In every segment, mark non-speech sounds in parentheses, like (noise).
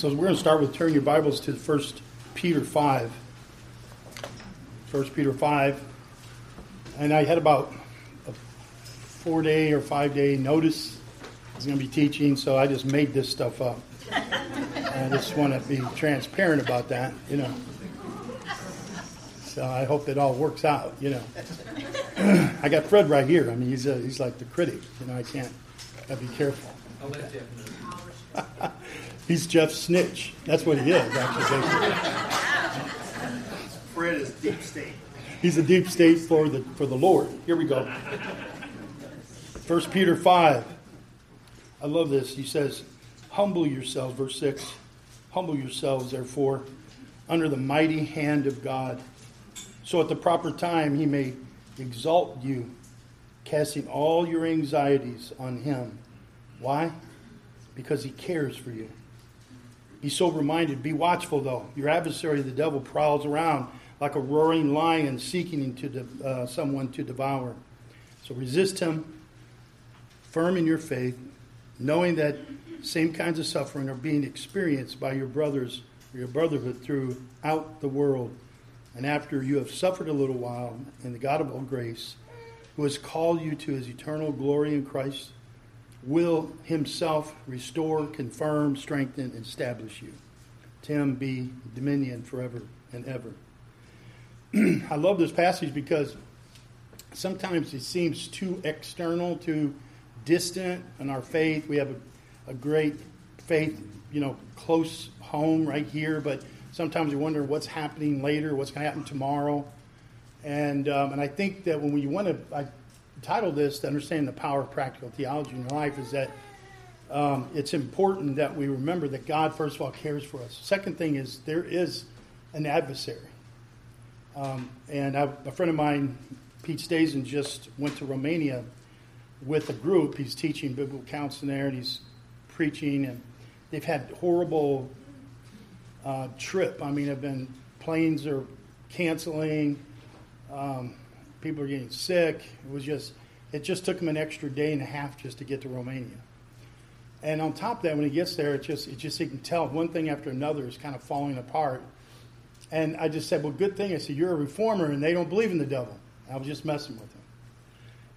So we're going to start with turning your Bibles to 1 Peter 5. 1 Peter 5. And I had about a four day or five day notice I was going to be teaching, so I just made this stuff up. (laughs) I just want to be transparent about that, you know. So I hope it all works out, you know. (clears throat) I got Fred right here. I mean, he's, a, he's like the critic. You know, I can't, I be careful. I'll let Jeff know. (laughs) He's Jeff Snitch. That's what he is, actually. Fred is deep state. He's a deep state for the for the Lord. Here we go. First Peter five. I love this. He says, "Humble yourselves." Verse six. Humble yourselves, therefore, under the mighty hand of God, so at the proper time He may exalt you, casting all your anxieties on Him. Why? Because He cares for you. Be sober minded. Be watchful, though. Your adversary, the devil, prowls around like a roaring lion seeking to de- uh, someone to devour. So resist him, firm in your faith, knowing that same kinds of suffering are being experienced by your brothers your brotherhood throughout the world. And after you have suffered a little while, and the God of all grace, who has called you to his eternal glory in Christ, will himself restore, confirm, strengthen, and establish you. To him be dominion forever and ever. (clears throat) I love this passage because sometimes it seems too external, too distant in our faith. We have a, a great faith, you know, close home right here, but sometimes you wonder what's happening later, what's going to happen tomorrow. And, um, and I think that when we want to, I titled this, to understand the power of practical theology in your life, is that um, it's important that we remember that God, first of all, cares for us. Second thing is there is an adversary. Um, and I, a friend of mine, Pete Stazen, just went to Romania with a group. He's teaching biblical counseling there, and he's preaching, and they've had horrible uh, trip. I mean, have been planes are canceling. Um, people are getting sick. It was just, it just took him an extra day and a half just to get to Romania. And on top of that, when he gets there, it just, it just, he can tell one thing after another is kind of falling apart. And I just said, well, good thing. I said, you're a reformer and they don't believe in the devil. I was just messing with him.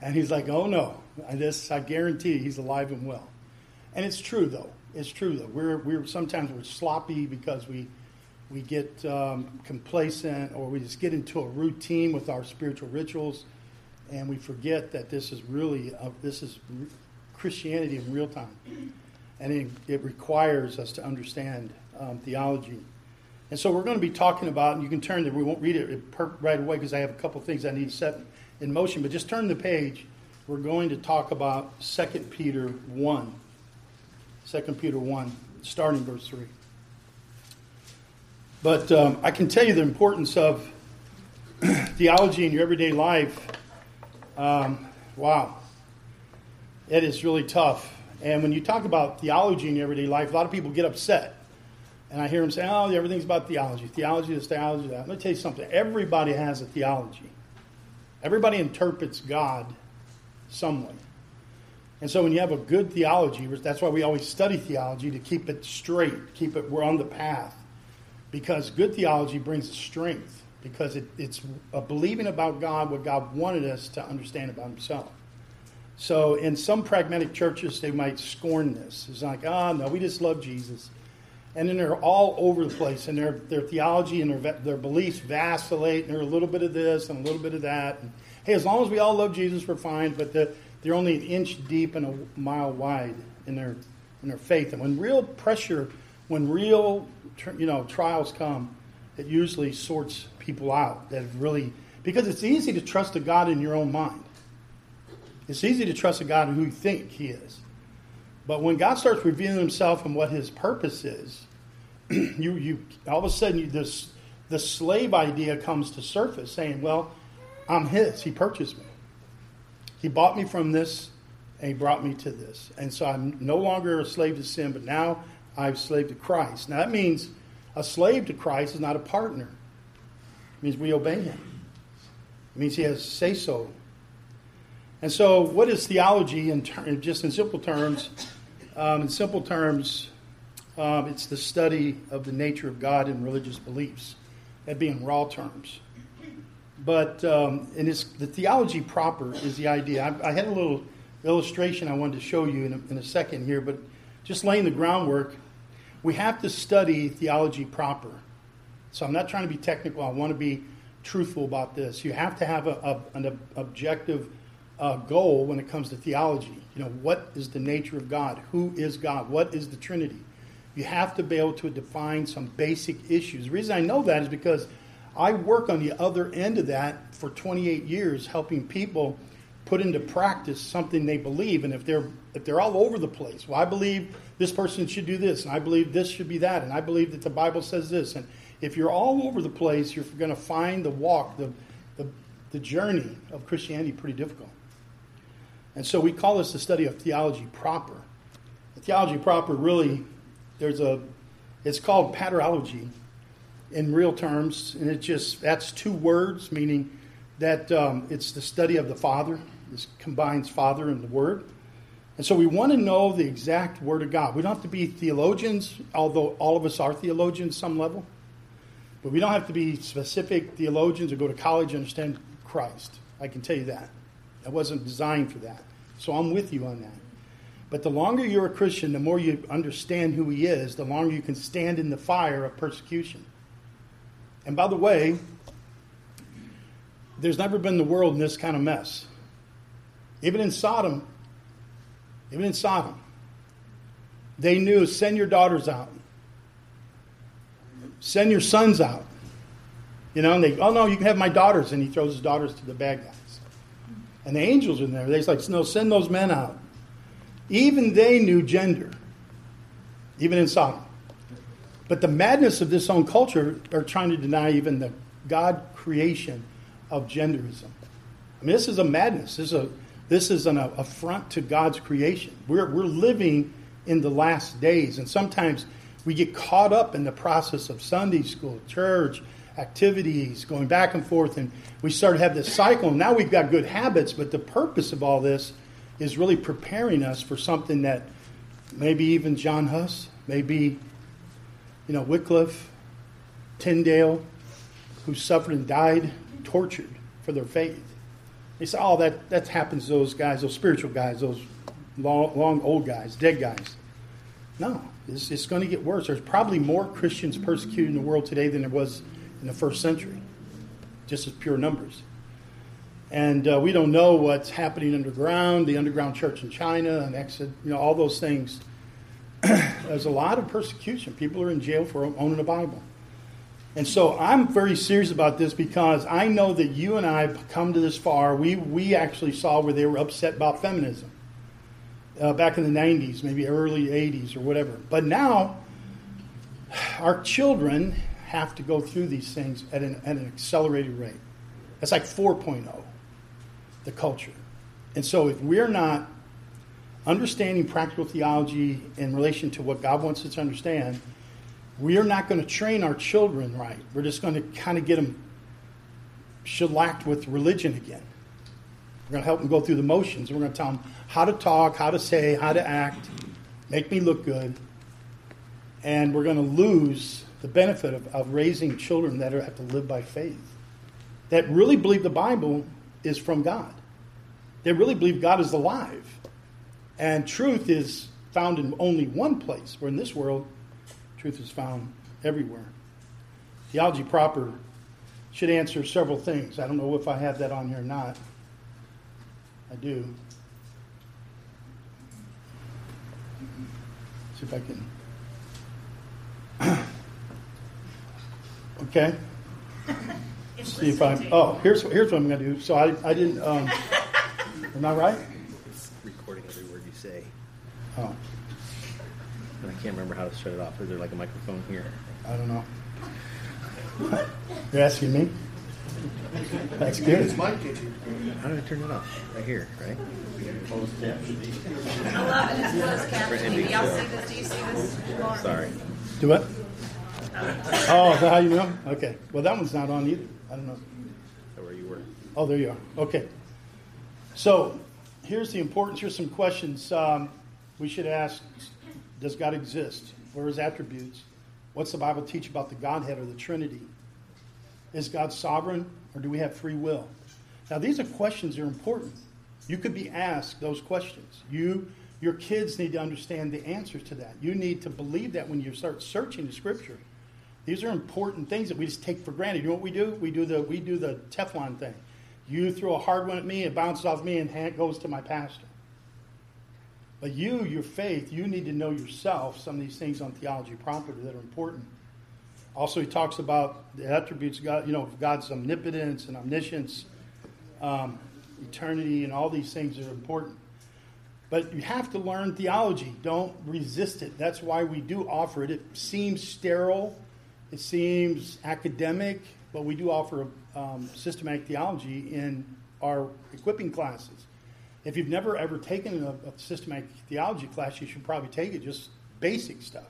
And he's like, oh no, I just, I guarantee he's alive and well. And it's true though. It's true though. We're, we're sometimes we're sloppy because we, we get um, complacent or we just get into a routine with our spiritual rituals and we forget that this is really uh, this is christianity in real time. And it, it requires us to understand um, theology. And so we're going to be talking about and you can turn there we won't read it right away because i have a couple things i need to set in motion but just turn the page. We're going to talk about 2 peter 1 2 peter 1 starting verse 3 but um, I can tell you the importance of (clears throat) theology in your everyday life. Um, wow. It is really tough. And when you talk about theology in your everyday life, a lot of people get upset. And I hear them say, oh, everything's about theology. Theology is theology. That. Let me tell you something. Everybody has a theology. Everybody interprets God some way. And so when you have a good theology, that's why we always study theology to keep it straight, keep it, we're on the path because good theology brings strength because it, it's believing about God what God wanted us to understand about Himself. So in some pragmatic churches, they might scorn this. It's like, ah, oh, no, we just love Jesus. And then they're all over the place, and their, their theology and their, their beliefs vacillate, and they're a little bit of this and a little bit of that. And, hey, as long as we all love Jesus, we're fine, but the, they're only an inch deep and a mile wide in their, in their faith. And when real pressure, when real you know trials come, it usually sorts people out that really because it's easy to trust a God in your own mind. It's easy to trust a God in who you think He is, but when God starts revealing Himself and what His purpose is, (clears throat) you you all of a sudden you, this the slave idea comes to surface, saying, "Well, I'm His. He purchased me. He bought me from this, and He brought me to this, and so I'm no longer a slave to sin, but now I'm slave to Christ. Now that means a slave to Christ is not a partner. It means we obey him. It means he has say so. And so, what is theology in ter- just in simple terms? Um, in simple terms, Um, it's the study of the nature of God and religious beliefs, that being raw terms. But um, and it's, the theology proper is the idea. I, I, had a little illustration I wanted to show you in a, in a second here, but just laying the groundwork, we have to study theology proper. So I'm not trying to be technical. I want to be truthful about this. You have to have a, a, an objective uh, goal when it comes to theology. You know, what is the nature of God? Who is God? What is the Trinity? You have to be able to define some basic issues. The reason I know that is because I work on the other end of that for 28 years, helping people put into practice something they believe. And if they're if they're all over the place, well, I believe this person should do this, and I believe this should be that, and I believe that the Bible says this, and if you're all over the place, you're going to find the walk, the, the, the journey of Christianity pretty difficult. And so we call this the study of theology proper. The theology proper really, there's a, it's called paterology in real terms, and it just, that's two words, meaning that um, it's the study of the Father. This combines Father and the Word. And so we want to know the exact Word of God. We don't have to be theologians, although all of us are theologians some level. But we don't have to be specific theologians or go to college and understand Christ. I can tell you that. I wasn't designed for that. So I'm with you on that. But the longer you're a Christian, the more you understand who He is, the longer you can stand in the fire of persecution. And by the way, there's never been the world in this kind of mess. Even in Sodom, even in Sodom, they knew send your daughters out. Send your sons out. You know, and they, oh no, you can have my daughters. And he throws his daughters to the bad guys. And the angels in there. They're like, no, send those men out. Even they knew gender, even in Sodom. But the madness of this own culture are trying to deny even the God creation of genderism. I mean, this is a madness. This is, a, this is an affront to God's creation. We're, we're living in the last days. And sometimes we get caught up in the process of Sunday school, church, activities, going back and forth, and we start to have this cycle. Now we've got good habits, but the purpose of all this is really preparing us for something that maybe even John Huss, maybe, you know, Wycliffe, Tyndale, who suffered and died tortured for their faith. They say, oh, that, that happens to those guys, those spiritual guys, those long, long old guys, dead guys. No, it's, it's going to get worse. There's probably more Christians persecuted in the world today than there was in the first century, just as pure numbers. And uh, we don't know what's happening underground, the underground church in China, and exit, you know, all those things. (clears throat) There's a lot of persecution. People are in jail for owning a Bible. And so I'm very serious about this because I know that you and I have come to this far. We, we actually saw where they were upset about feminism uh, back in the 90s, maybe early 80s or whatever. But now, our children have to go through these things at an, at an accelerated rate. That's like 4.0, the culture. And so if we're not understanding practical theology in relation to what God wants us to understand, we are not going to train our children right. We're just going to kind of get them shellacked with religion again. We're going to help them go through the motions. We're going to tell them how to talk, how to say, how to act, make me look good. And we're going to lose the benefit of, of raising children that have to live by faith, that really believe the Bible is from God. They really believe God is alive. And truth is found in only one place, where in this world, Truth is found everywhere. Theology proper should answer several things. I don't know if I have that on here or not. I do. See if I can. (clears throat) okay. See if I'm. Oh, here's here's what I'm going to do. So I I didn't. Um, (laughs) am I right? It's recording every word you say. Oh. And I can't remember how to shut it off. Is there like a microphone here? I don't know. You're asking me? That's good. It's my kitchen. How do I turn it off? Right here, right? Closed captioning. I love it. It's closed captioning. Y'all see this? Do you see this? Sorry. Do what? Oh, is that how you know? Okay. Well, that one's not on either. I don't know. So where you were. Oh, there you are. Okay. So here's the importance. Here's some questions um, we should ask Does God exist? What are his attributes? What's the Bible teach about the Godhead or the Trinity? Is God sovereign or do we have free will? Now, these are questions that are important. You could be asked those questions. You, your kids need to understand the answers to that. You need to believe that when you start searching the Scripture. These are important things that we just take for granted. You know what we do? We do the we do the Teflon thing. You throw a hard one at me, it bounces off me, and it goes to my pastor. But you, your faith, you need to know yourself some of these things on theology proper that are important. Also, he talks about the attributes of God, you know, God's omnipotence and omniscience, um, eternity, and all these things are important. But you have to learn theology. Don't resist it. That's why we do offer it. It seems sterile, it seems academic, but we do offer um, systematic theology in our equipping classes. If you've never ever taken a, a systematic theology class, you should probably take it, just basic stuff.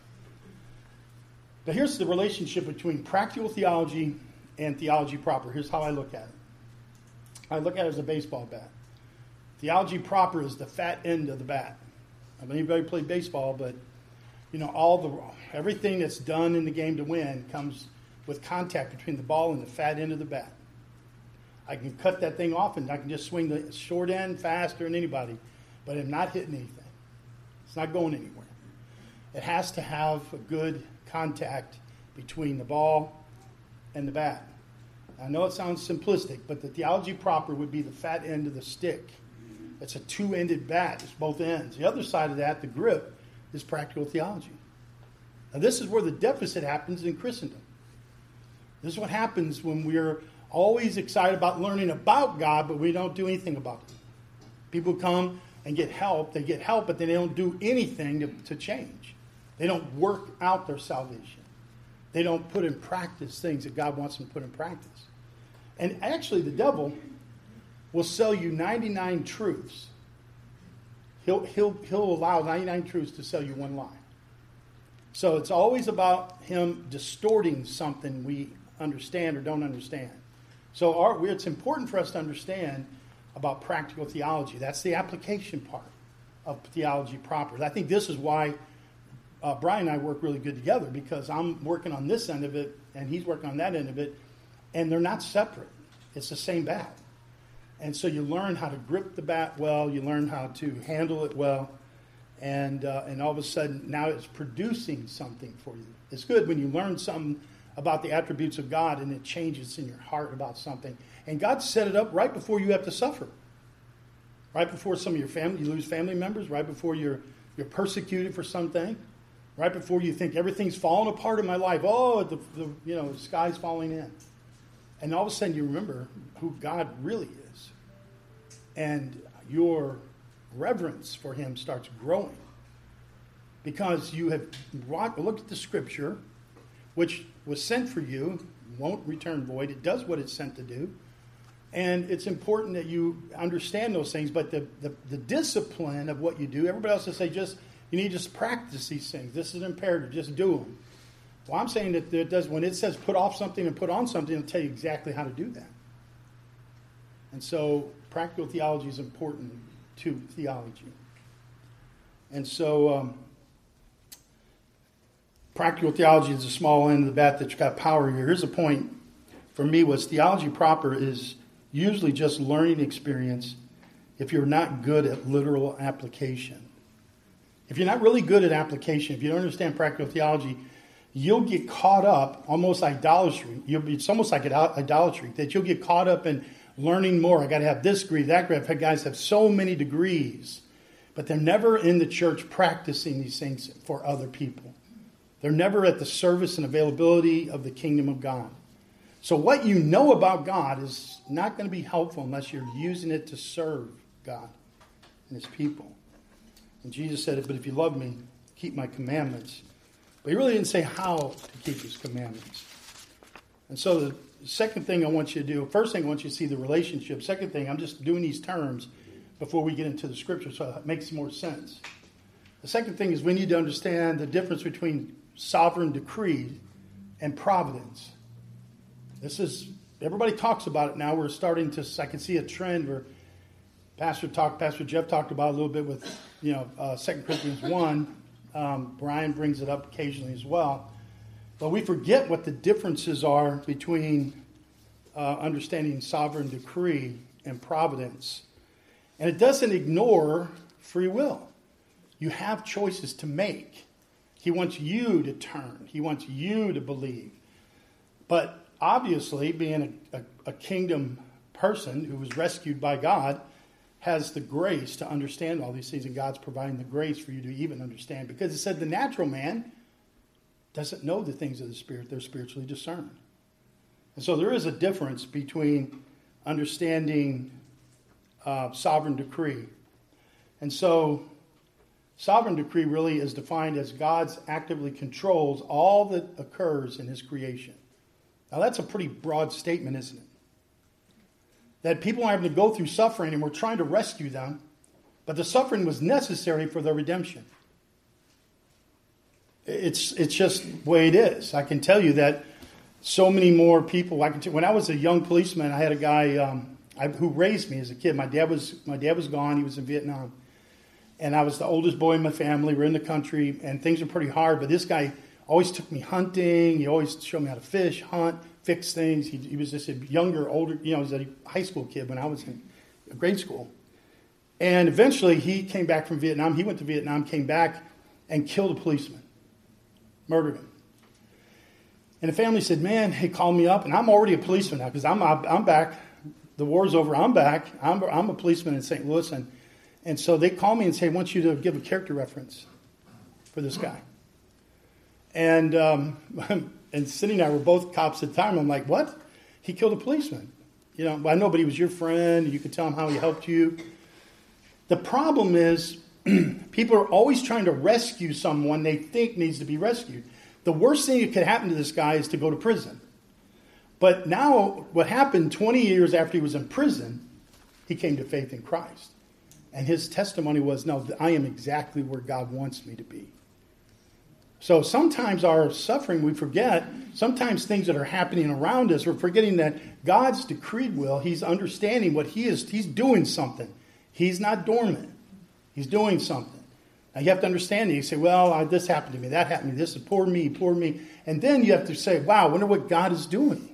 But here's the relationship between practical theology and theology proper. Here's how I look at it I look at it as a baseball bat. Theology proper is the fat end of the bat. I mean, anybody played baseball, but you know, all the everything that's done in the game to win comes with contact between the ball and the fat end of the bat. I can cut that thing off and I can just swing the short end faster than anybody, but I'm not hitting anything. It's not going anywhere. It has to have a good contact between the ball and the bat. I know it sounds simplistic, but the theology proper would be the fat end of the stick. It's a two ended bat, it's both ends. The other side of that, the grip, is practical theology. Now, this is where the deficit happens in Christendom. This is what happens when we're always excited about learning about God, but we don't do anything about it. People come and get help. They get help, but then they don't do anything to, to change. They don't work out their salvation. They don't put in practice things that God wants them to put in practice. And actually, the devil will sell you 99 truths. He'll, he'll, he'll allow 99 truths to sell you one lie. So it's always about him distorting something we understand or don't understand. So our, it's important for us to understand about practical theology. That's the application part of theology proper. I think this is why uh, Brian and I work really good together because I'm working on this end of it and he's working on that end of it, and they're not separate. It's the same bat. And so you learn how to grip the bat well, you learn how to handle it well, and, uh, and all of a sudden now it's producing something for you. It's good when you learn something about the attributes of God and it changes in your heart about something. And God set it up right before you have to suffer. Right before some of your family, you lose family members, right before you're, you're persecuted for something, right before you think everything's falling apart in my life. Oh, the, the, you know, the sky's falling in. And all of a sudden you remember who God really is. And your reverence for him starts growing. Because you have looked at the scripture, which was sent for you, won't return void. It does what it's sent to do. And it's important that you understand those things, but the, the, the discipline of what you do, everybody else will say just, you need to just practice these things. This is imperative, just do them. Well, I'm saying that it does, when it says put off something and put on something, it'll tell you exactly how to do that. And so practical theology is important to theology. And so um, practical theology is a small end of the bat that's got power here. Here's a point for me was theology proper is usually just learning experience if you're not good at literal application. If you're not really good at application, if you don't understand practical theology, you'll get caught up almost idolatry. You'll it's almost like idolatry that you'll get caught up in learning more. I got to have this degree, that degree. I've had guys have so many degrees, but they're never in the church practicing these things for other people. They're never at the service and availability of the kingdom of God. So, what you know about God is not going to be helpful unless you're using it to serve God and His people. And Jesus said, But if you love me, keep my commandments. But He really didn't say how to keep His commandments. And so, the second thing I want you to do, first thing I want you to see the relationship. Second thing, I'm just doing these terms before we get into the scripture so it makes more sense. The second thing is we need to understand the difference between sovereign decree and providence. This is everybody talks about it now. We're starting to. I can see a trend where Pastor talked, Pastor Jeff talked about a little bit with you know uh, Second Corinthians one, Um, Brian brings it up occasionally as well. But we forget what the differences are between uh, understanding sovereign decree and providence. And it doesn't ignore free will. You have choices to make. He wants you to turn, He wants you to believe. But obviously, being a, a, a kingdom person who was rescued by God, has the grace to understand all these things, and God's providing the grace for you to even understand. Because it said the natural man doesn't know the things of the Spirit, they're spiritually discerned. And so there is a difference between understanding uh, sovereign decree. And so, sovereign decree really is defined as God's actively controls all that occurs in his creation. Now, that's a pretty broad statement, isn't it? that people are having to go through suffering and we're trying to rescue them, but the suffering was necessary for their redemption. It's, it's just the way it is. I can tell you that so many more people. I can when I was a young policeman, I had a guy um, I, who raised me as a kid. My dad was my dad was gone. He was in Vietnam, and I was the oldest boy in my family. We're in the country, and things were pretty hard. But this guy always took me hunting. He always showed me how to fish, hunt fix things. He, he was just a younger, older, you know, he was a high school kid when I was in grade school. And eventually he came back from Vietnam. He went to Vietnam, came back, and killed a policeman, murdered him. And the family said, Man, he called me up, and I'm already a policeman now because I'm, I'm back. The war's over. I'm back. I'm, I'm a policeman in St. Louis. And, and so they call me and say, I want you to give a character reference for this guy. And um, (laughs) and Cindy and I were both cops at the time. I'm like, what? He killed a policeman. You know, I know, but he was your friend. You could tell him how he helped you. The problem is, (clears throat) people are always trying to rescue someone they think needs to be rescued. The worst thing that could happen to this guy is to go to prison. But now, what happened 20 years after he was in prison, he came to faith in Christ. And his testimony was, No, I am exactly where God wants me to be. So sometimes our suffering, we forget. Sometimes things that are happening around us, we're forgetting that God's decreed will, He's understanding what He is, He's doing something. He's not dormant, He's doing something. Now you have to understand it. You say, well, this happened to me, that happened to me, this is poor me, poor me. And then you have to say, wow, I wonder what God is doing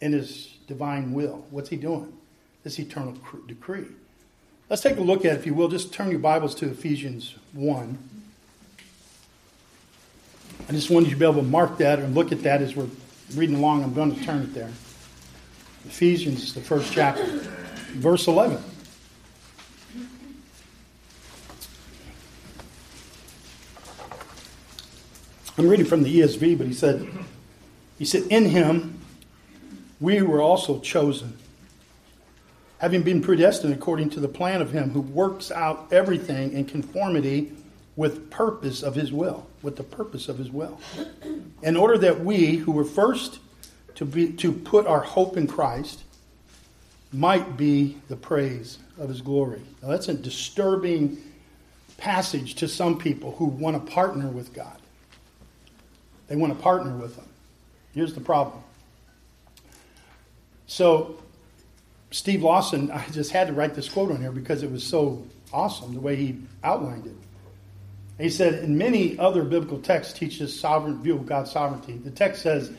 in His divine will. What's He doing? This eternal decree. Let's take a look at, if you will, just turn your Bibles to Ephesians 1. I just wanted you to be able to mark that and look at that as we're reading along. I'm going to turn it there. Ephesians, the first chapter, verse 11. I'm reading from the ESV, but he said, he said, in him we were also chosen, having been predestined according to the plan of him who works out everything in conformity with purpose of his will, with the purpose of his will. In order that we, who were first to, be, to put our hope in Christ, might be the praise of his glory. Now, that's a disturbing passage to some people who want to partner with God. They want to partner with him. Here's the problem. So, Steve Lawson, I just had to write this quote on here because it was so awesome the way he outlined it. He said, in many other biblical texts teaches sovereign view of God's sovereignty. The text says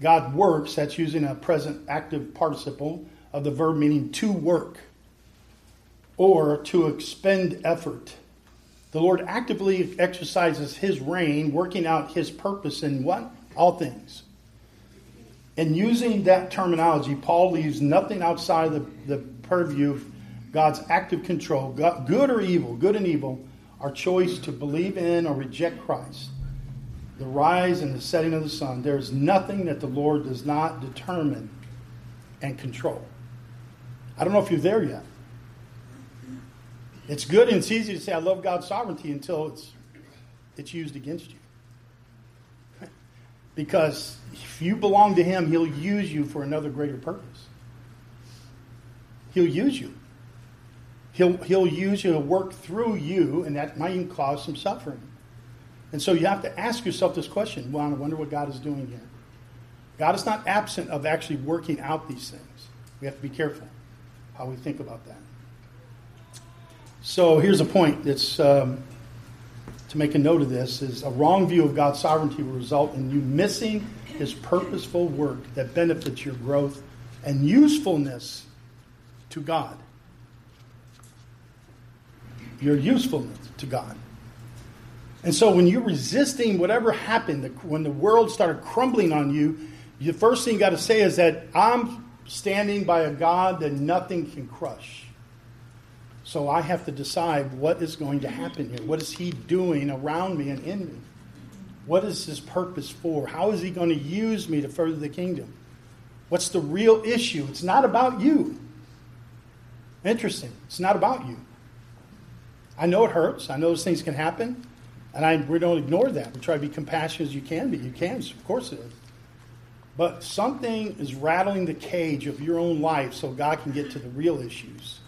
God works, that's using a present active participle of the verb meaning to work or to expend effort. The Lord actively exercises his reign, working out his purpose in what? All things. And using that terminology, Paul leaves nothing outside of the, the purview of God's active control, good or evil, good and evil our choice to believe in or reject Christ, the rise and the setting of the sun, there is nothing that the Lord does not determine and control. I don't know if you're there yet. It's good and it's easy to say I love God's sovereignty until it's it's used against you. Because if you belong to him, he'll use you for another greater purpose. He'll use you. He'll, he'll use you to work through you, and that might even cause some suffering. And so you have to ask yourself this question well, I wonder what God is doing here. God is not absent of actually working out these things. We have to be careful how we think about that. So here's a point that's um, to make a note of this is a wrong view of God's sovereignty will result in you missing his purposeful work that benefits your growth and usefulness to God. Your usefulness to God. And so when you're resisting whatever happened, when the world started crumbling on you, the first thing you got to say is that I'm standing by a God that nothing can crush. So I have to decide what is going to happen here. What is He doing around me and in me? What is His purpose for? How is He going to use me to further the kingdom? What's the real issue? It's not about you. Interesting. It's not about you. I know it hurts. I know those things can happen. And I, we don't ignore that. We try to be compassionate as you can be. You can, of course it is. But something is rattling the cage of your own life so God can get to the real issues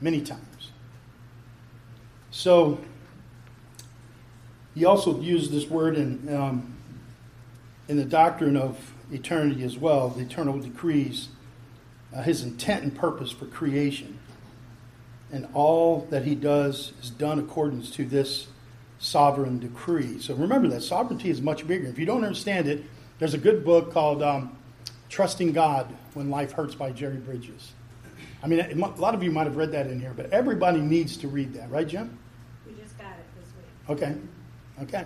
many times. So, he also used this word in, um, in the doctrine of eternity as well, the eternal decrees, uh, his intent and purpose for creation. And all that he does is done according to this sovereign decree. So remember that sovereignty is much bigger. If you don't understand it, there's a good book called um, Trusting God When Life Hurts by Jerry Bridges. I mean, a lot of you might have read that in here, but everybody needs to read that, right, Jim? We just got it this week. Okay, okay.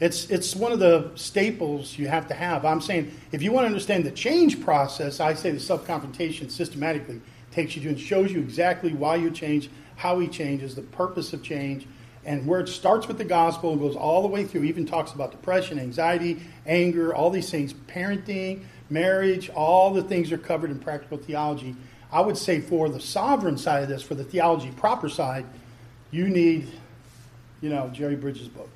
It's, it's one of the staples you have to have. I'm saying if you want to understand the change process, I say the self confrontation systematically takes you to and shows you exactly why you change, how he changes, the purpose of change, and where it starts with the gospel and goes all the way through, even talks about depression, anxiety, anger, all these things, parenting, marriage, all the things are covered in practical theology. I would say for the sovereign side of this, for the theology proper side, you need, you know, Jerry Bridges' book.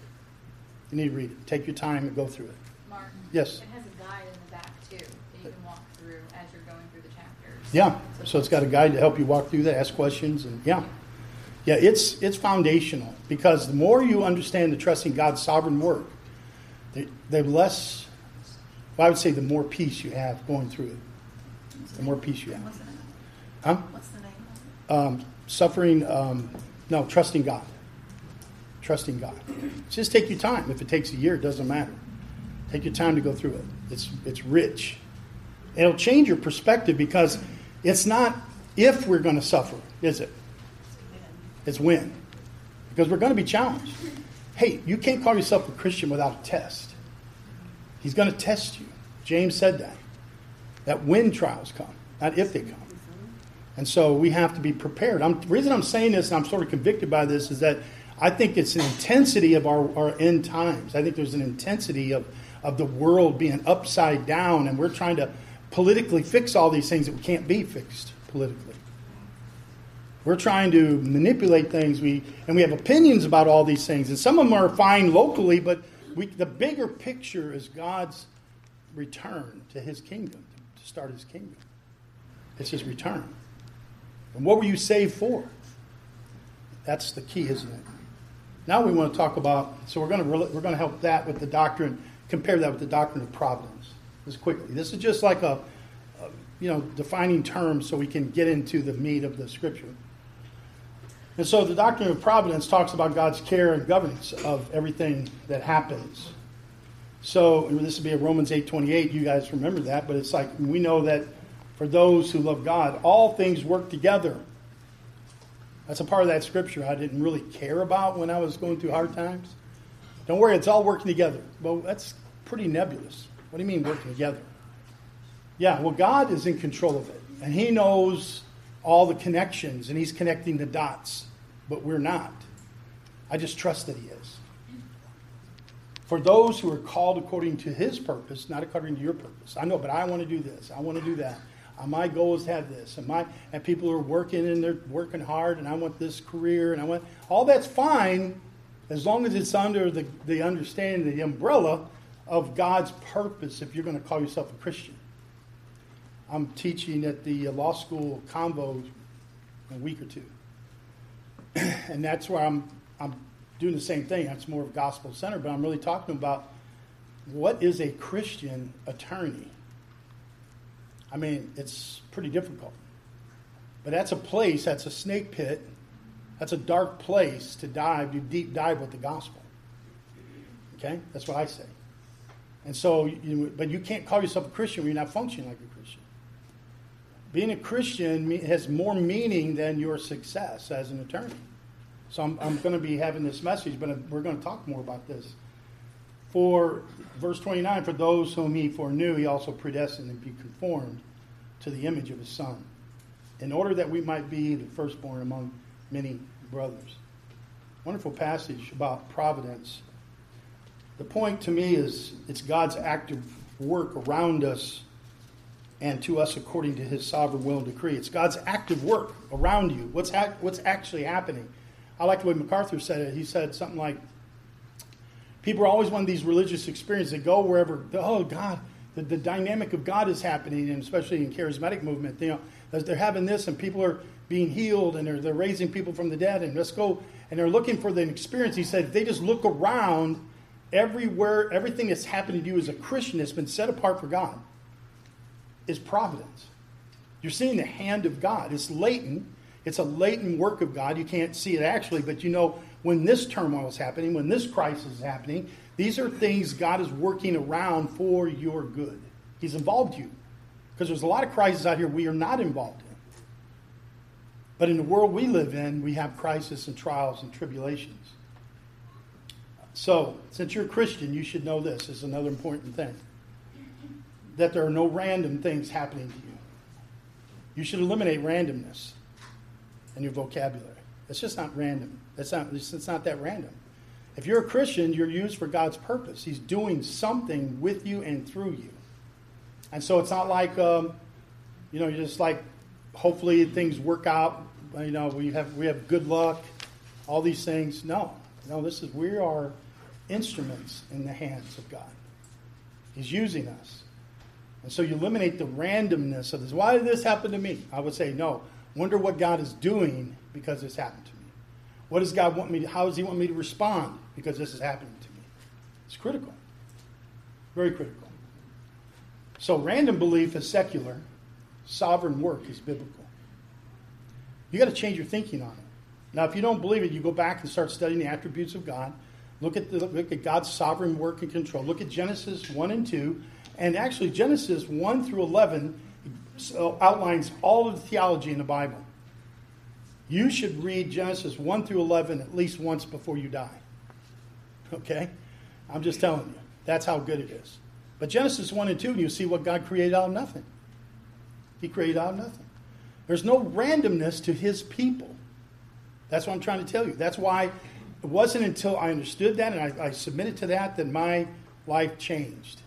You need to read it. Take your time and go through it. Martin. Yes. It has a guide in the back too that you can walk through as you're going through the chapters. Yeah. So it's got a guide to help you walk through that, ask questions, and yeah. Yeah, it's it's foundational because the more you understand the trusting God's sovereign work, the, the less, well, I would say, the more peace you have going through it. The more peace you have. What's the name? Huh? What's the name? Um, suffering, um, no, trusting God. Trusting God. Just take your time. If it takes a year, it doesn't matter. Take your time to go through it. It's it's rich. It'll change your perspective because it's not if we're going to suffer, is it? It's when. Because we're going to be challenged. Hey, you can't call yourself a Christian without a test. He's going to test you. James said that. That when trials come, not if they come. And so we have to be prepared. I'm, the reason I'm saying this, and I'm sort of convicted by this, is that I think it's an intensity of our, our end times. I think there's an intensity of, of the world being upside down, and we're trying to politically fix all these things that we can't be fixed politically. We're trying to manipulate things. We and we have opinions about all these things, and some of them are fine locally, but we, the bigger picture is God's return to His kingdom, to start His kingdom. It's His return. And what were you saved for? That's the key, isn't it? Now we want to talk about. So we're going to we're going to help that with the doctrine. Compare that with the doctrine of providence. Just quickly. This is just like a, a you know defining term so we can get into the meat of the scripture. And so the doctrine of providence talks about God's care and governance of everything that happens. So this would be a Romans 8:28. You guys remember that, but it's like we know that for those who love God, all things work together. That's a part of that scripture I didn't really care about when I was going through hard times. Don't worry, it's all working together. Well, that's pretty nebulous. What do you mean working together? Yeah, well, God is in control of it, and He knows all the connections, and He's connecting the dots but we're not. I just trust that He is. For those who are called according to His purpose, not according to your purpose. I know, but I want to do this. I want to do that. Uh, my goal is to have this, and my and people are working and they're working hard, and I want this career, and I want all that's fine as long as it's under the, the understanding, the umbrella of God's purpose. If you're going to call yourself a Christian, I'm teaching at the law school convo in a week or two. (clears throat) and that's where I'm I'm doing the same thing. That's more of gospel center, but I'm really talking about what is a Christian attorney. I mean, it's pretty difficult, but that's a place. That's a snake pit. That's a dark place to dive, do deep dive with the gospel. Okay? That's what I say. And so, you, but you can't call yourself a Christian when you're not functioning like a Christian. Being a Christian has more meaning than your success as an attorney. So I'm, I'm going to be having this message, but we're going to talk more about this. For verse 29, for those whom he foreknew, he also predestined to be conformed to the image of his son, in order that we might be the firstborn among many brothers. Wonderful passage about providence. The point to me is it's God's active work around us and to us according to his sovereign will and decree. It's God's active work around you. What's, ha- what's actually happening? I like the way MacArthur said it. He said something like, People are always want these religious experiences. They go wherever, oh, God, the, the dynamic of God is happening, and especially in charismatic movement. You know, they're having this, and people are being healed, and they're, they're raising people from the dead, and let's go. And they're looking for the experience. He said, if they just look around, everywhere, everything that's happening to you as a Christian that's been set apart for God is providence. You're seeing the hand of God. It's latent. It's a latent work of God. You can't see it actually, but you know when this turmoil is happening, when this crisis is happening, these are things God is working around for your good. He's involved you. Because there's a lot of crises out here we are not involved in. But in the world we live in, we have crisis and trials and tribulations. So, since you're a Christian, you should know this. This is another important thing. That there are no random things happening to you. You should eliminate randomness in your vocabulary. It's just not random. It's not, it's not that random. If you're a Christian, you're used for God's purpose. He's doing something with you and through you. And so it's not like, um, you know, you're just like, hopefully things work out. You know, we have, we have good luck, all these things. No, no, this is, we are instruments in the hands of God. He's using us. And so you eliminate the randomness of this. Why did this happen to me? I would say, no. Wonder what God is doing because this happened to me. What does God want me to, how does He want me to respond because this is happening to me? It's critical. Very critical. So random belief is secular, sovereign work is biblical. You got to change your thinking on it. Now, if you don't believe it, you go back and start studying the attributes of God. Look at, the, look at God's sovereign work and control. Look at Genesis 1 and 2. And actually, Genesis 1 through 11 outlines all of the theology in the Bible. You should read Genesis 1 through 11 at least once before you die. Okay? I'm just telling you. That's how good it is. But Genesis 1 and 2, you see what God created out of nothing. He created out of nothing. There's no randomness to his people. That's what I'm trying to tell you. That's why it wasn't until I understood that and I, I submitted to that that my life changed.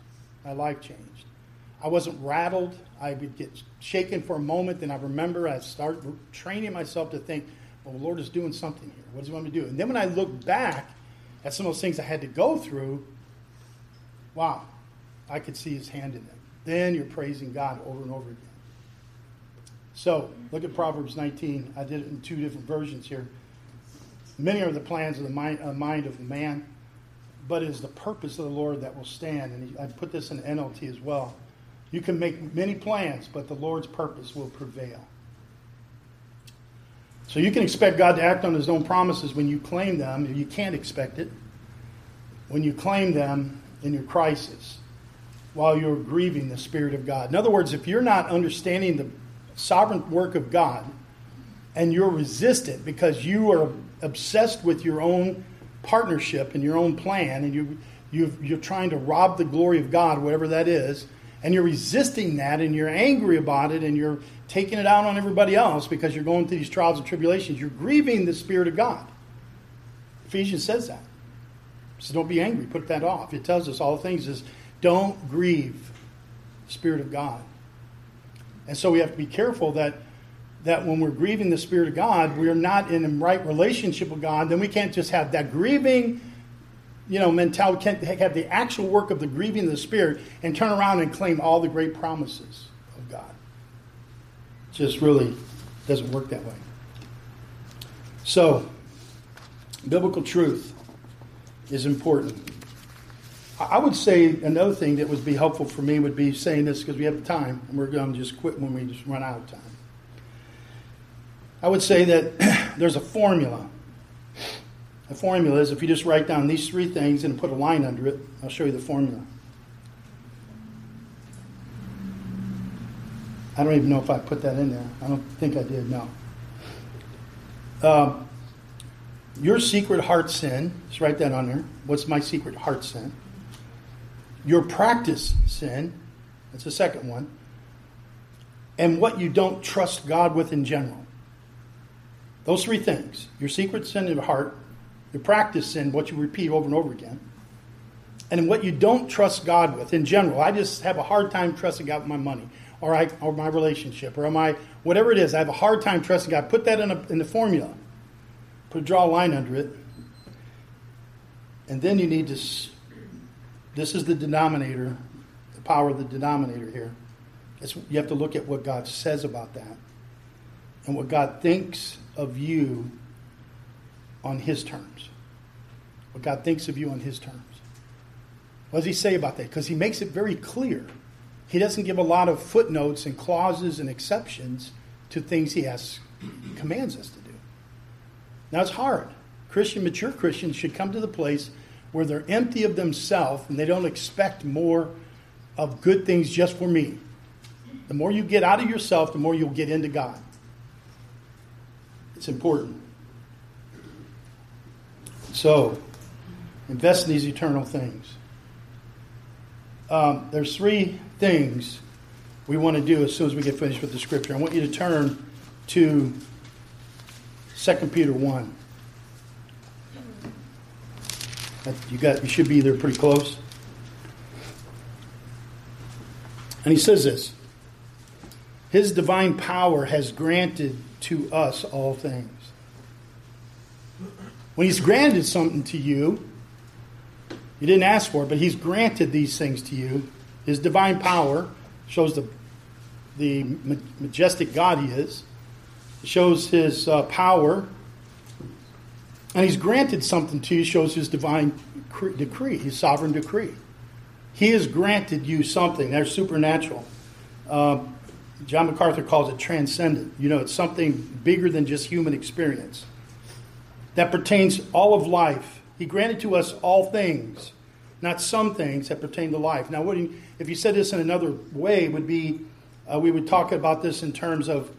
My life changed. I wasn't rattled. I would get shaken for a moment, then I remember I start training myself to think, well, the Lord is doing something here. What does He want me to do? And then when I look back at some of those things I had to go through, wow, I could see His hand in them. Then you're praising God over and over again. So look at Proverbs 19. I did it in two different versions here. Many are the plans of the mind, uh, mind of man, but it is the purpose of the Lord that will stand. And I put this in NLT as well. You can make many plans, but the Lord's purpose will prevail. So you can expect God to act on his own promises when you claim them. You can't expect it when you claim them in your crisis while you're grieving the Spirit of God. In other words, if you're not understanding the sovereign work of God and you're resistant because you are obsessed with your own partnership and your own plan and you, you are trying to rob the glory of God, whatever that is, and you're resisting that and you're angry about it and you're taking it out on everybody else because you're going through these trials and tribulations, you're grieving the Spirit of God. Ephesians says that. So don't be angry, put that off. It tells us all the things is don't grieve the Spirit of God. And so we have to be careful that that when we're grieving the Spirit of God, we're not in a right relationship with God, then we can't just have that grieving you know, mentality, can't have the actual work of the grieving of the Spirit and turn around and claim all the great promises of God. Just really doesn't work that way. So, biblical truth is important. I would say another thing that would be helpful for me would be saying this because we have time and we're going to just quit when we just run out of time. I would say that (clears throat) there's a formula The formula is if you just write down these three things and put a line under it, I'll show you the formula. I don't even know if I put that in there. I don't think I did, no. Um, your secret heart sin, just write that on there. What's my secret heart sin? Your practice sin, that's the second one. And what you don't trust God with in general. Those three things your secret sin of heart, your practice sin, what you repeat over and over again, and what you don't trust God with in general. I just have a hard time trusting God with my money or, I, or my relationship or my whatever it is. I have a hard time trusting God. Put that in, a, in the formula. Put a draw a line under it. And then you need to. This is the denominator, the power of the denominator here. It's, you have to look at what God says about that and what God thinks of you on His terms. What God thinks of you on His terms. What does He say about that? Because He makes it very clear. He doesn't give a lot of footnotes and clauses and exceptions to things He has commands us to do. Now it's hard. Christian, mature Christians should come to the place where they're empty of themselves and they don't expect more of good things just for me. The more you get out of yourself, the more you'll get into God. It's important. So, invest in these eternal things. Um, there's three things we want to do as soon as we get finished with the scripture. I want you to turn to 2 Peter 1. You got you should be there pretty close. And he says this. His divine power has granted to us all things. When he's granted something to you, you didn't ask for it, but he's granted these things to you. His divine power shows the, the majestic God he is, it shows his uh, power, and he's granted something to you, shows his divine decree, his sovereign decree. He has granted you something. That's supernatural. Uh, John MacArthur calls it transcendent. You know, it's something bigger than just human experience that pertains all of life. He granted to us all things, not some things that pertain to life. Now, if you said this in another way, would be uh, we would talk about this in terms of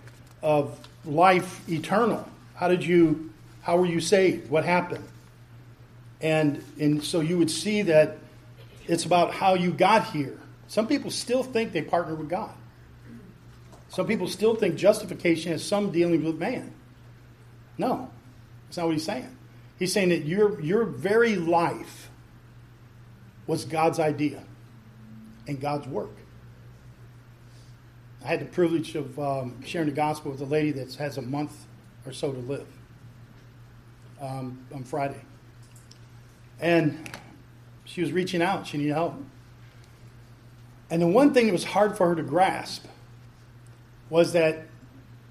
of life eternal. How did you? How were you saved? What happened? And and so you would see that it's about how you got here. Some people still think they partner with God. Some people still think justification has some dealing with man. No, that's not what he's saying. He's saying that your, your very life was God's idea and God's work. I had the privilege of um, sharing the gospel with a lady that has a month or so to live um, on Friday. And she was reaching out, she needed help. And the one thing that was hard for her to grasp was that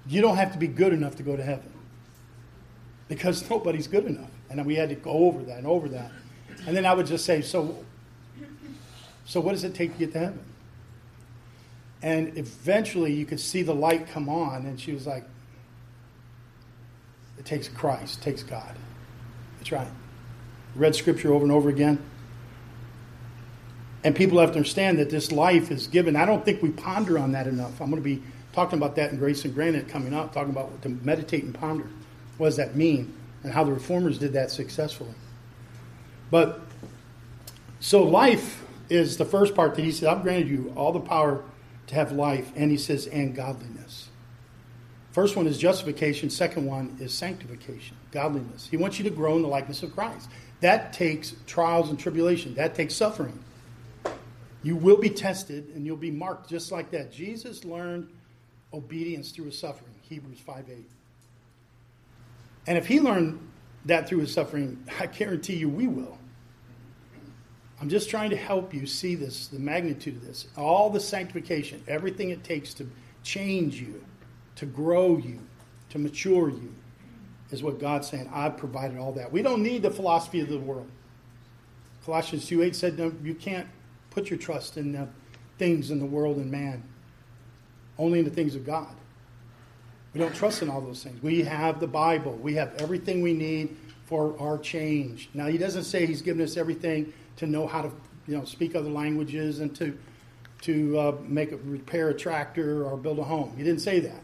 you don't have to be good enough to go to heaven because nobody's good enough. And we had to go over that and over that. And then I would just say, so, so what does it take to get to heaven? And eventually you could see the light come on, and she was like, it takes Christ, it takes God. That's right. Read scripture over and over again. And people have to understand that this life is given. I don't think we ponder on that enough. I'm going to be talking about that in Grace and Granite coming up, talking about to meditate and ponder. What does that mean? And how the reformers did that successfully. But so life is the first part that he said, I've granted you all the power to have life, and he says, and godliness. First one is justification, second one is sanctification, godliness. He wants you to grow in the likeness of Christ. That takes trials and tribulation, that takes suffering. You will be tested and you'll be marked just like that. Jesus learned obedience through his suffering. Hebrews 5 8. And if he learned that through his suffering, I guarantee you we will. I'm just trying to help you see this, the magnitude of this. All the sanctification, everything it takes to change you, to grow you, to mature you, is what God's saying. I've provided all that. We don't need the philosophy of the world. Colossians 2 8 said, no, You can't put your trust in the things in the world and man only in the things of God. We don't trust in all those things. We have the Bible. We have everything we need for our change. Now, he doesn't say he's given us everything to know how to, you know, speak other languages and to to uh, make a, repair a tractor or build a home. He didn't say that.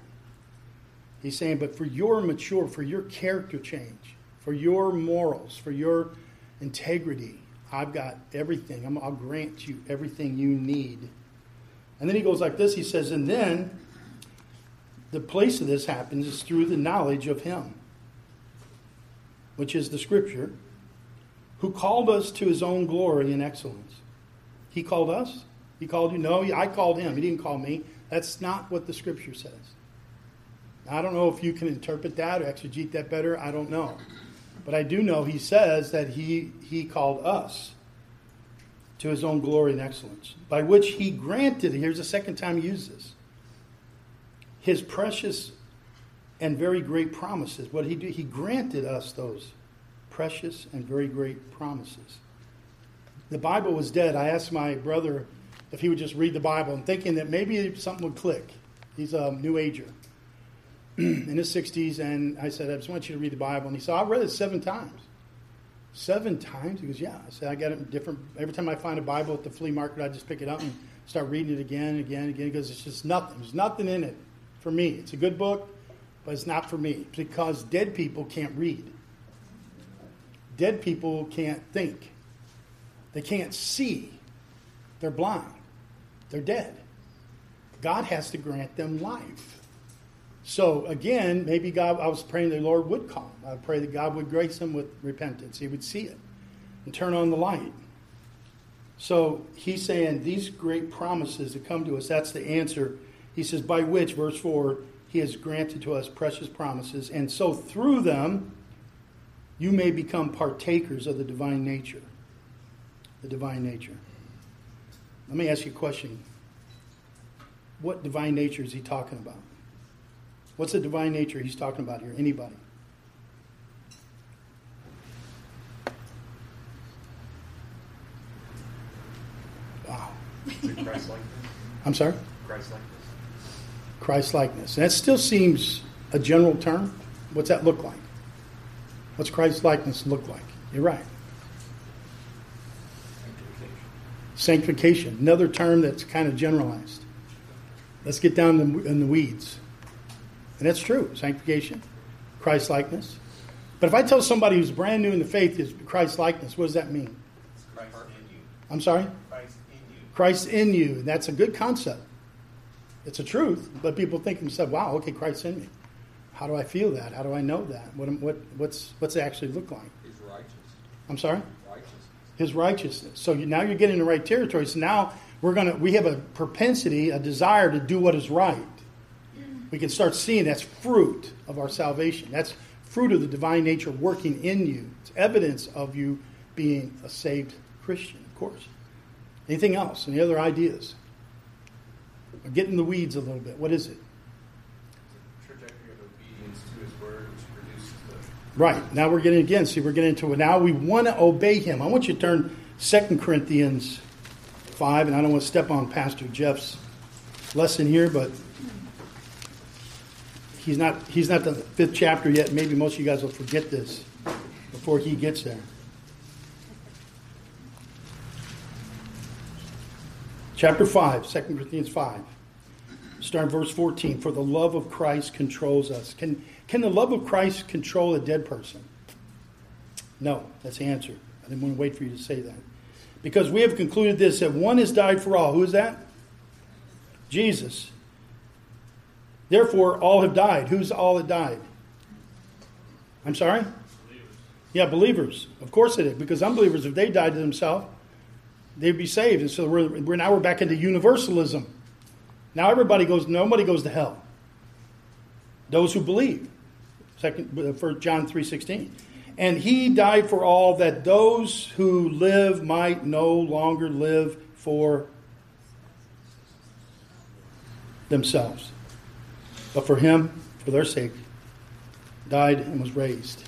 He's saying, but for your mature, for your character change, for your morals, for your integrity, I've got everything. i will grant you everything you need. And then he goes like this. He says, and then the place of this happens is through the knowledge of Him, which is the Scripture, who called us to His own glory and excellence. He called us. He called you? No, I called Him. He didn't call me. That's not what the Scripture says. I don't know if you can interpret that or exegete that better. I don't know. But I do know He says that He, he called us to His own glory and excellence, by which He granted, here's the second time He used this his precious and very great promises. What he did, he granted us those precious and very great promises. The Bible was dead. I asked my brother if he would just read the Bible and thinking that maybe something would click. He's a new ager (clears throat) in his 60s, and I said, I just want you to read the Bible. And he said, I read it seven times. Seven times? He goes, Yeah. I said, I got it different. Every time I find a Bible at the flea market, I just pick it up and start reading it again and again and again because it's just nothing. There's nothing in it for me. It's a good book, but it's not for me because dead people can't read. Dead people can't think. They can't see. They're blind. They're dead. God has to grant them life. So again, maybe God, I was praying the Lord would him. I pray that God would grace him with repentance. He would see it and turn on the light. So he's saying these great promises that come to us, that's the answer he says, by which, verse 4, he has granted to us precious promises, and so through them you may become partakers of the divine nature. The divine nature. Let me ask you a question. What divine nature is he talking about? What's the divine nature he's talking about here? Anybody? Wow. I'm sorry? Christ-likeness. Christ likeness. And That still seems a general term. What's that look like? What's Christ likeness look like? You're right. Sanctification. Another term that's kind of generalized. Let's get down in the weeds. And that's true. Sanctification, Christ likeness. But if I tell somebody who's brand new in the faith is Christ likeness, what does that mean? Christ in you. I'm sorry? Christ in you. Christ in you. That's a good concept. It's a truth, but people think themselves, wow, okay, Christ's in me. How do I feel that? How do I know that? What, what, what's, what's it actually look like? He's righteous. I'm sorry? Righteousness. His righteousness. So you, now you're getting the right territory. So now we're gonna we have a propensity, a desire to do what is right. We can start seeing that's fruit of our salvation. That's fruit of the divine nature working in you. It's evidence of you being a saved Christian, of course. Anything else? Any other ideas? Get in the weeds a little bit. What is it? Trajectory of obedience to his word, which produces the. Right. Now we're getting again. See, we're getting into it. Now we want to obey him. I want you to turn Second Corinthians 5, and I don't want to step on Pastor Jeff's lesson here, but he's not he's not the fifth chapter yet. Maybe most of you guys will forget this before he gets there. Chapter 5, 2 Corinthians 5. Start verse 14. For the love of Christ controls us. Can, can the love of Christ control a dead person? No, that's the answer. I didn't want to wait for you to say that. Because we have concluded this that one has died for all. Who is that? Jesus. Therefore, all have died. Who's all that died? I'm sorry? Believers. Yeah, believers. Of course it is. Because unbelievers, if they died to themselves, they'd be saved. And so we're, we're now we're back into universalism. Now everybody goes, nobody goes to hell. Those who believe. Second uh, for John three sixteen, and he died for all that those who live might no longer live for themselves, but for him, for their sake, died and was raised.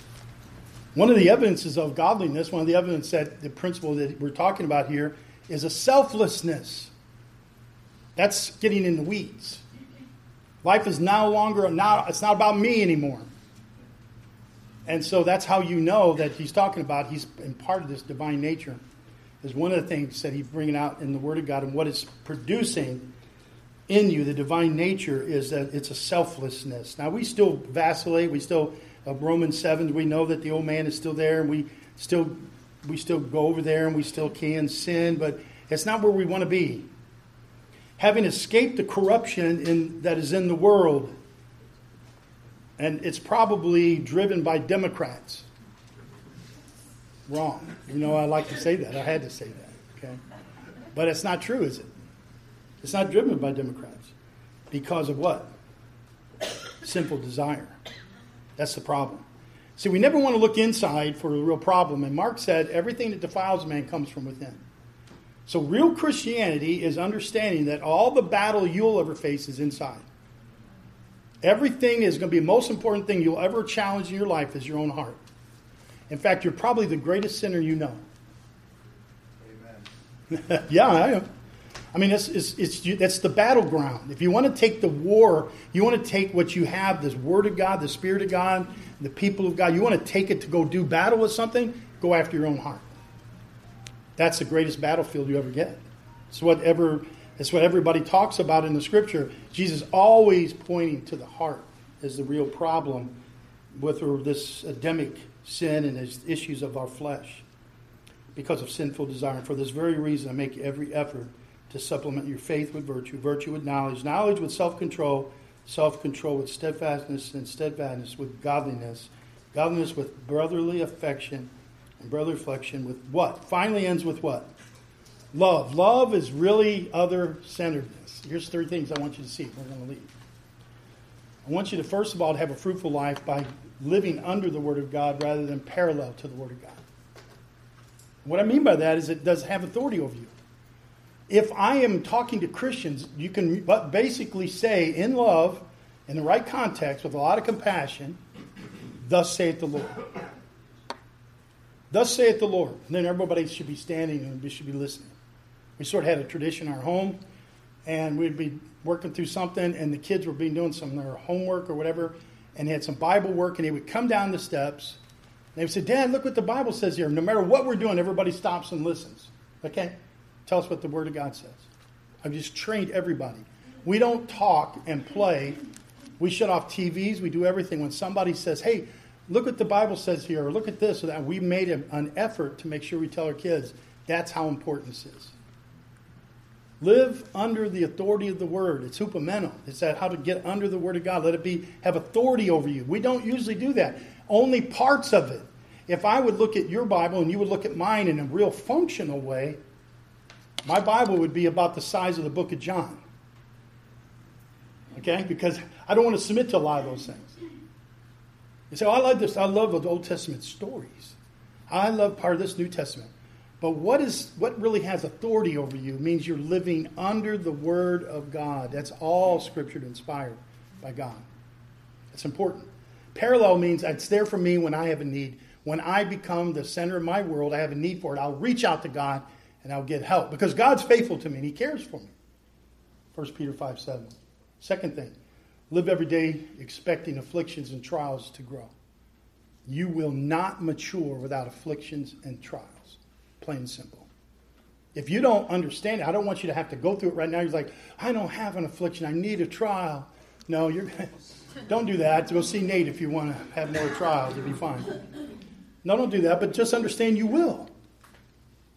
One of the evidences of godliness, one of the evidence that the principle that we're talking about here is a selflessness. That's getting in the weeds. Life is no longer now it's not about me anymore. And so that's how you know that he's talking about he's in part of this divine nature. Is one of the things that he's bringing out in the Word of God and what it's producing in you, the divine nature, is that it's a selflessness. Now we still vacillate. We still uh, Romans seven. We know that the old man is still there, and we still we still go over there, and we still can sin, but it's not where we want to be. Having escaped the corruption in, that is in the world, and it's probably driven by Democrats. Wrong. You know, I like to say that. I had to say that. Okay. But it's not true, is it? It's not driven by Democrats. Because of what? Simple desire. That's the problem. See, we never want to look inside for a real problem. And Mark said everything that defiles a man comes from within. So, real Christianity is understanding that all the battle you'll ever face is inside. Everything is going to be the most important thing you'll ever challenge in your life is your own heart. In fact, you're probably the greatest sinner you know. Amen. (laughs) yeah, I am. I mean, it's, it's, it's, that's the battleground. If you want to take the war, you want to take what you have, this Word of God, the Spirit of God, the people of God, you want to take it to go do battle with something, go after your own heart. That's the greatest battlefield you ever get. It's whatever it's what everybody talks about in the scripture. Jesus always pointing to the heart as the real problem with this Adamic sin and the issues of our flesh because of sinful desire. And for this very reason, I make every effort to supplement your faith with virtue, virtue with knowledge, knowledge with self control, self control with steadfastness, and steadfastness with godliness, godliness with brotherly affection, and brotherly affection with what? Finally ends with what? Love. Love is really other centeredness. Here's three things I want you to see. We're going to leave. I want you to, first of all, to have a fruitful life by living under the Word of God rather than parallel to the Word of God. What I mean by that is it does have authority over you. If I am talking to Christians, you can basically say in love, in the right context, with a lot of compassion, Thus saith the Lord. Thus saith the Lord. And then everybody should be standing and we should be listening we sort of had a tradition in our home, and we'd be working through something, and the kids would be doing some of their homework or whatever, and they had some Bible work, and they would come down the steps, and they would say, Dad, look what the Bible says here. No matter what we're doing, everybody stops and listens. Okay? Tell us what the Word of God says. I've just trained everybody. We don't talk and play. We shut off TVs. We do everything. When somebody says, hey, look what the Bible says here, or look at this or that, we made an effort to make sure we tell our kids that's how important this is. Live under the authority of the word. It's hupomeno. It's that how to get under the word of God. Let it be have authority over you. We don't usually do that. Only parts of it. If I would look at your Bible and you would look at mine in a real functional way, my Bible would be about the size of the book of John. Okay? Because I don't want to submit to a lot of those things. You say, oh, I love this. I love the Old Testament stories. I love part of this New Testament. But what is what really has authority over you means you're living under the word of God. That's all scripture inspired by God. It's important. Parallel means it's there for me when I have a need. When I become the center of my world, I have a need for it. I'll reach out to God and I'll get help because God's faithful to me and He cares for me. 1 Peter 5 7. Second thing, live every day expecting afflictions and trials to grow. You will not mature without afflictions and trials plain and simple. If you don't understand it, I don't want you to have to go through it right now. You're like, I don't have an affliction. I need a trial. No, you're (laughs) don't do that. Go see Nate if you want to have more trials. You'll be fine. No, don't do that. But just understand you will.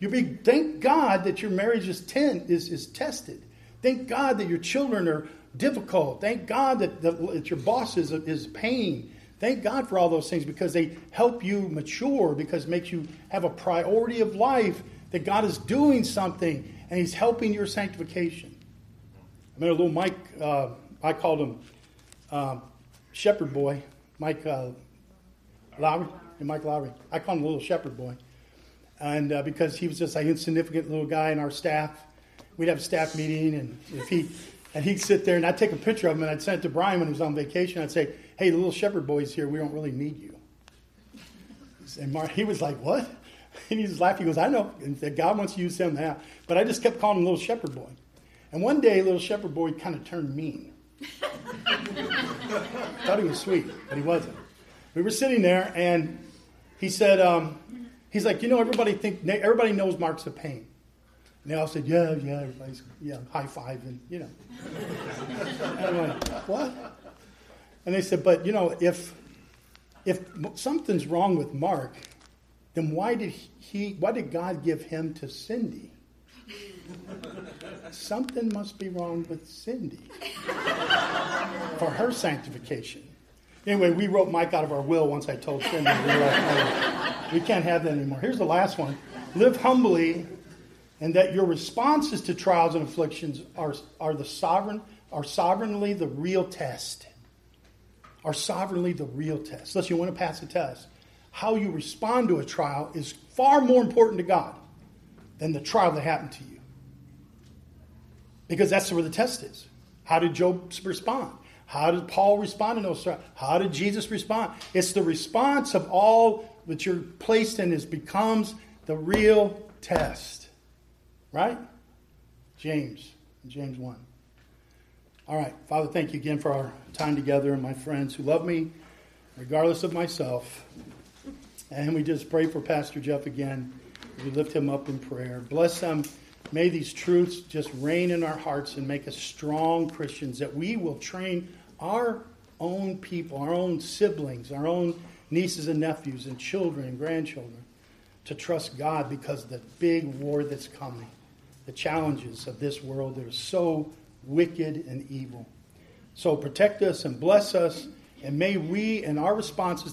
You be thank God that your marriage is ten is, is tested. Thank God that your children are difficult. Thank God that, that, your boss is, is pain. Thank God for all those things because they help you mature, because it makes you have a priority of life that God is doing something and He's helping your sanctification. I a little Mike, uh, I called him uh, Shepherd Boy, Mike uh, Lowry, Mike Lowry. I called him little Shepherd Boy. And uh, because he was just an insignificant little guy in our staff, we'd have a staff meeting, and if he and he'd sit there, and I'd take a picture of him, and I'd send it to Brian when he was on vacation. I'd say, hey, the little shepherd boy's here. We don't really need you. And Mark, he was like, what? (laughs) And he was laughing. He goes, I know. Said, God wants to use him now. But I just kept calling him little shepherd boy. And one day, little shepherd boy kind of turned mean. (laughs) Thought he was sweet, but he wasn't. we were sitting there, and he said, um, he's like, you know, everybody think everybody knows Mark's a pain. And they all said, yeah, yeah, everybody's yeah, high five and you know. and I'm what? And they said, but you know, if if something's wrong with Mark, then why did he why did God give him to Cindy? Something must be wrong with Cindy for her sanctification. Anyway, we wrote Mike out of our will once I told Cindy. We, were like, "Oh, we can't have that anymore. Here's the last one live humbly, and that your responses to trials and afflictions are, are, the sovereign, are sovereignly the real test. Are sovereignly the real test. Unless you want to pass a test. How you respond to a trial is far more important to God than the trial that happened to you. Because that's where the test is. How did Job respond? How did Paul respond in those trials? How did Jesus respond? It's the response of all that you're placed in is becomes the real test. Right? James, James 1. All right, Father, thank you again for our time together and my friends who love me regardless of myself. And we just pray for Pastor Jeff again. We lift him up in prayer. Bless them. May these truths just reign in our hearts and make us strong Christians that we will train our own people, our own siblings, our own nieces and nephews and children and grandchildren to trust God because of the big war that's coming, the challenges of this world that are so wicked and evil. So protect us and bless us, and may we, and our responses